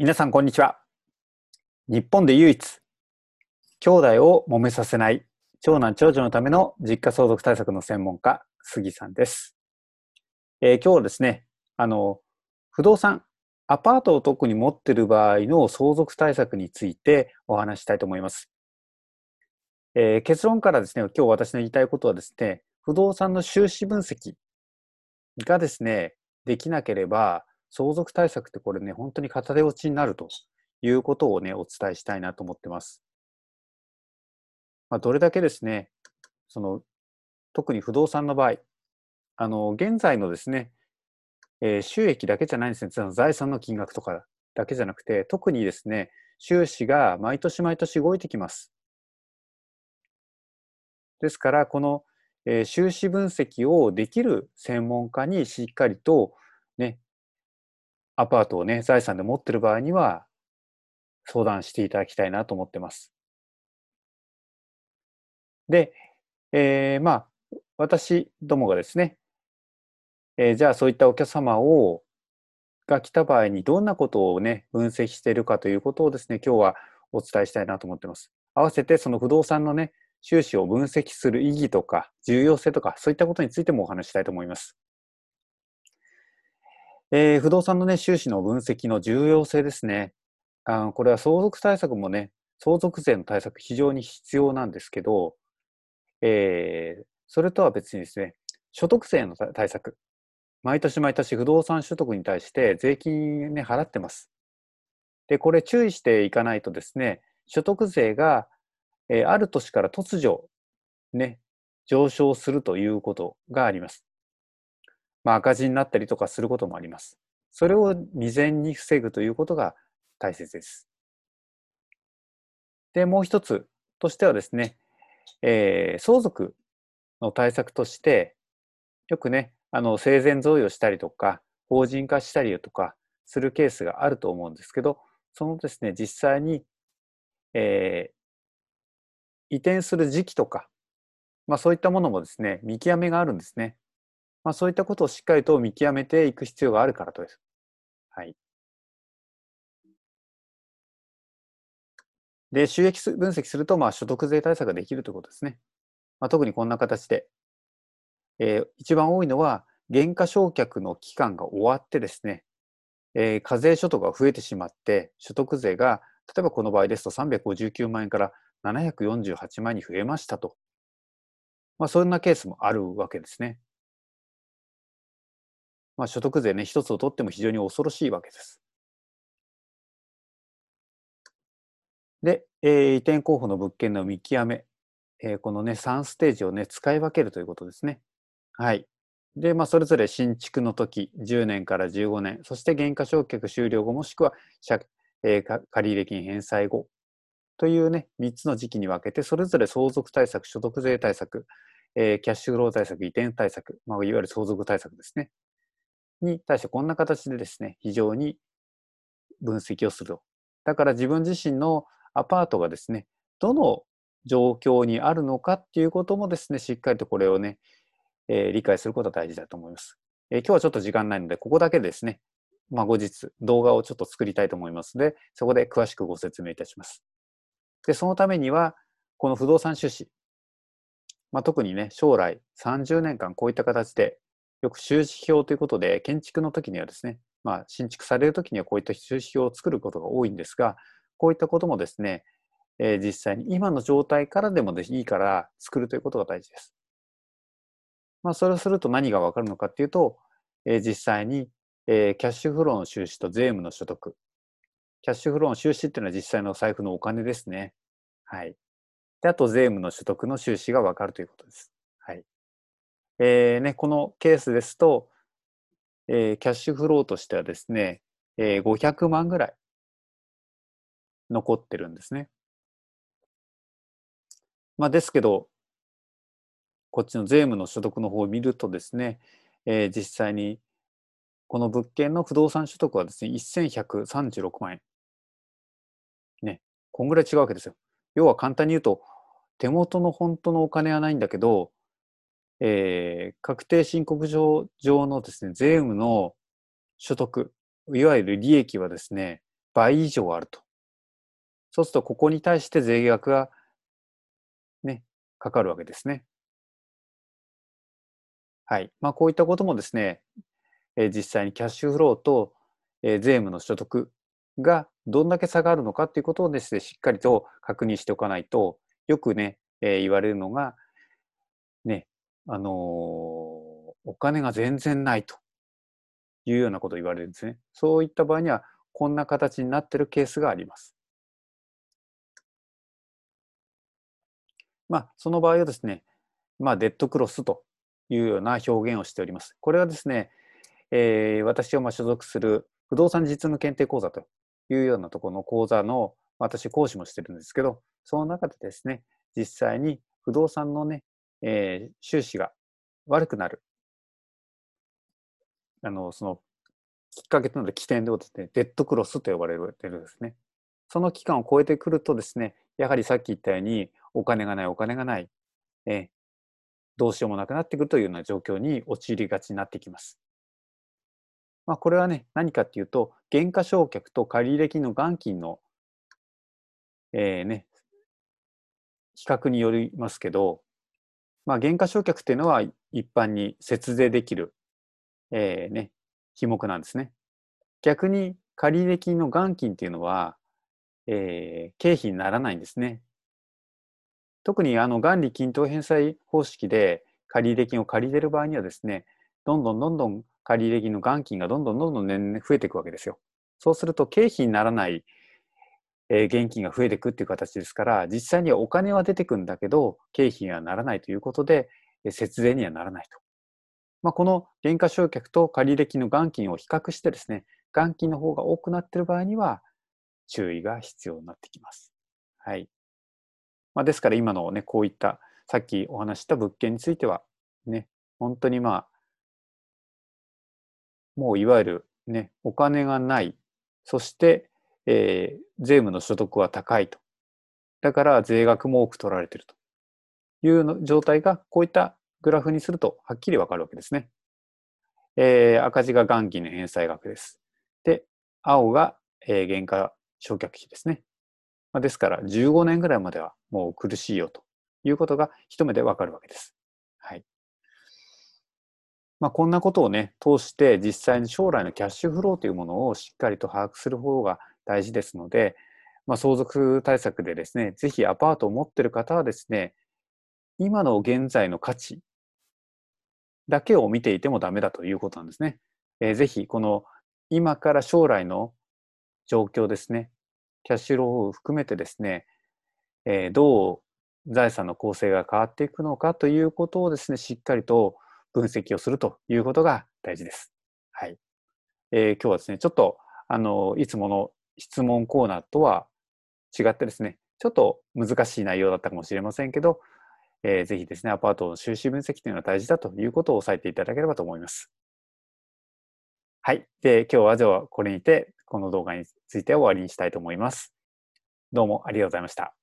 皆さんこんにちは。日本で唯一兄弟を揉めさせない長男長女のための実家相続対策の専門家杉さんです、えー今日はですねあの不動産アパートを特に持っている場合の相続対策についてお話したいと思います、えー結論からですね今日私の言いたいことはですね不動産の収支分析がですねできなければ相続対策ってこれね、本当に片手落ちになるということをね、お伝えしたいなと思ってます。まあ、どれだけですね、その、特に不動産の場合、あの、現在のですね、えー収益だけじゃないんですね、その財産の金額とかだけじゃなくて、特にですね、収支が毎年毎年動いてきます。ですから、この、えー収支分析をできる専門家にしっかりとね、アパートをね、財産で持ってる場合には、相談していただきたいなと思ってます。で、えーまあ、私どもがですね、えーじゃあそういったお客様を、が来た場合にどんなことをね、分析しているかということをですね、今日はお伝えしたいなと思ってます。合わせてその不動産のね、収支を分析する意義とか重要性とかそういったことについてもお話ししたいと思います。えー不動産のね、収支の分析の重要性ですね。あのこれは相続対策もね、相続税の対策非常に必要なんですけど、えーそれとは別にですね、所得税の対策。毎年毎年不動産所得に対して税金ね、払ってます。で、これ注意していかないとですね、所得税が、えーある年から突如、ね、上昇するということがあります。まあ、赤字になったりとかすることもあります。それを未然に防ぐということが大切です。で、もう一つとしてはですね、えー相続の対策として、よくね、あの生前贈与したりとか、法人化したりとかするケースがあると思うんですけど、そのですね、実際に、えー移転する時期とか、まあそういったものもですね、見極めがあるんですね。まあ、そういったことをしっかりと見極めていく必要があるからとです。はい。で、収益分析すると、まあ、所得税対策ができるということですね。まあ、特にこんな形で、えー一番多いのは、減価償却の期間が終わってですね、えー課税所得が増えてしまって、所得税が、例えばこの場合ですと359万円から748万円に増えましたと。まあ、そんなケースもあるわけですね。まあ、所得税ね、一つを取っても非常に恐ろしいわけです。で、えー移転候補の物件の見極め、えーこのね、3ステージをね、使い分けるということですね。はい。で、まあ、それぞれ新築の時、10年から15年、そして減価償却終了後、もしくは借、えー借入金返済後というね、3つの時期に分けて、それぞれ相続対策、所得税対策、えーキャッシュフロー対策、移転対策、まあ、いわゆる相続対策ですね。に対してこんな形でですね、非常に分析をすると。だから自分自身のアパートがですね、どの状況にあるのかっていうこともですね、しっかりとこれをね、えー理解することが大事だと思います。えー今日はちょっと時間ないので、ここだけですね、まあ、後日動画をちょっと作りたいと思いますので、そこで詳しくご説明いたします。で、そのためには、この不動産収支、まあ、特にね、将来30年間こういった形でよく収支表ということで、建築の時にはですね、まあ、新築される時にはこういった収支表を作ることが多いんですが、こういったこともですね、えー実際に今の状態からでもでいいから作るということが大事です。まあ、それをすると何がわかるのかっていうと、えー実際に、えーキャッシュフローの収支と税務の所得。キャッシュフローの収支っていうのは実際の財布のお金ですね。はい。で、あと税務の所得の収支がわかるということです。えーね、このケースですと、えーキャッシュフローとしてはですね、えー500万ぐらい残ってるんですね。まあ、ですけど、こっちの税務の所得の方を見るとですね、えー実際にこの物件の不動産所得はですね、1136万円。ね、こんぐらい違うわけですよ。要は簡単に言うと、手元の本当のお金はないんだけど、えー確定申告上上のですね、税務の所得、いわゆる利益はですね、倍以上あると。そうすると、ここに対して税額がね、かかるわけですね。はい。まあ、こういったこともですね、え実際にキャッシュフローと、え税務の所得がどんだけ差があるのかっていうことをですね、しっかりと確認しておかないと、よくね、え言われるのが、あの、お金が全然ないというようなことを言われるんですね。そういった場合には、こんな形になっているケースがあります。まあ、その場合はですね、まあ、デッドクロスというような表現をしております。これはですね、えー、私が所属する不動産実務検定講座というようなところの講座の私講師もしてるんですけど、その中でですね、実際に不動産のね、えー、収支が悪くなる、あの、そのきっかけとなる起点でですね、デッドクロスと呼ばれてるんですね。その期間を超えてくるとですね、やはりさっき言ったように、お金がない、お金がない、えどうしようもなくなってくるというような状況に陥りがちになってきます。まあ、これはね、何かっていうと、減価償却と借入金の元金の、えー、ね、比較によりますけど、まあ、減価償却っていうのは一般に節税できる、えー、ね、品目なんですね。逆に借入金の元金っていうのは、えー、経費にならないんですね。特にあの元利均等返済方式で借入金を借りれる場合にはですね、どんどんどんどん借入金の元金がどんどんどんどん年々増えていくわけですよ。そうすると経費にならない、えー、現金が増えていくっていう形ですから、実際にはお金は出てくるんだけど、経費にはならないということで、えー、節税にはならないと。まあ、この減価償却と借入金の元金を比較してですね、元金の方が多くなっている場合には、注意が必要になってきます。はい。まあ、ですから今のね、こういったさっきお話した物件については、ね、本当にまあ、もういわゆるね、お金がない、そして、えー、税務の所得は高いと。だから税額も多く取られているという状態が、こういったグラフにするとはっきりわかるわけですね。えー、赤字が元金の返済額です。で、青が、えー、原価償却費ですね。まあ、ですから15年ぐらいまではもう苦しいよということが一目でわかるわけです。はい。まあ、こんなことをね、通して実際に将来のキャッシュフローというものをしっかりと把握する方が大事ですので、まあ、相続対策でですね、ぜひアパートを持っている方はですね、今の現在の価値だけを見ていてもダメだということなんですね。えー、ぜひこの今から将来の状況ですね。キャッシュローを含めてですね、えー、どう財産の構成が変わっていくのかということをですね、しっかりと分析をするということが大事です。はい。えー、今日はですね、ちょっと、あの、いつもの質問コーナーとは違ってですね、ちょっと難しい内容だったかもしれませんけど、えー、ぜひですね、アパートの収支分析というのは大事だということを押さえていただければと思います。はい。で、今日はじゃあこれにて、この動画について終わりにしたいと思います。どうもありがとうございました。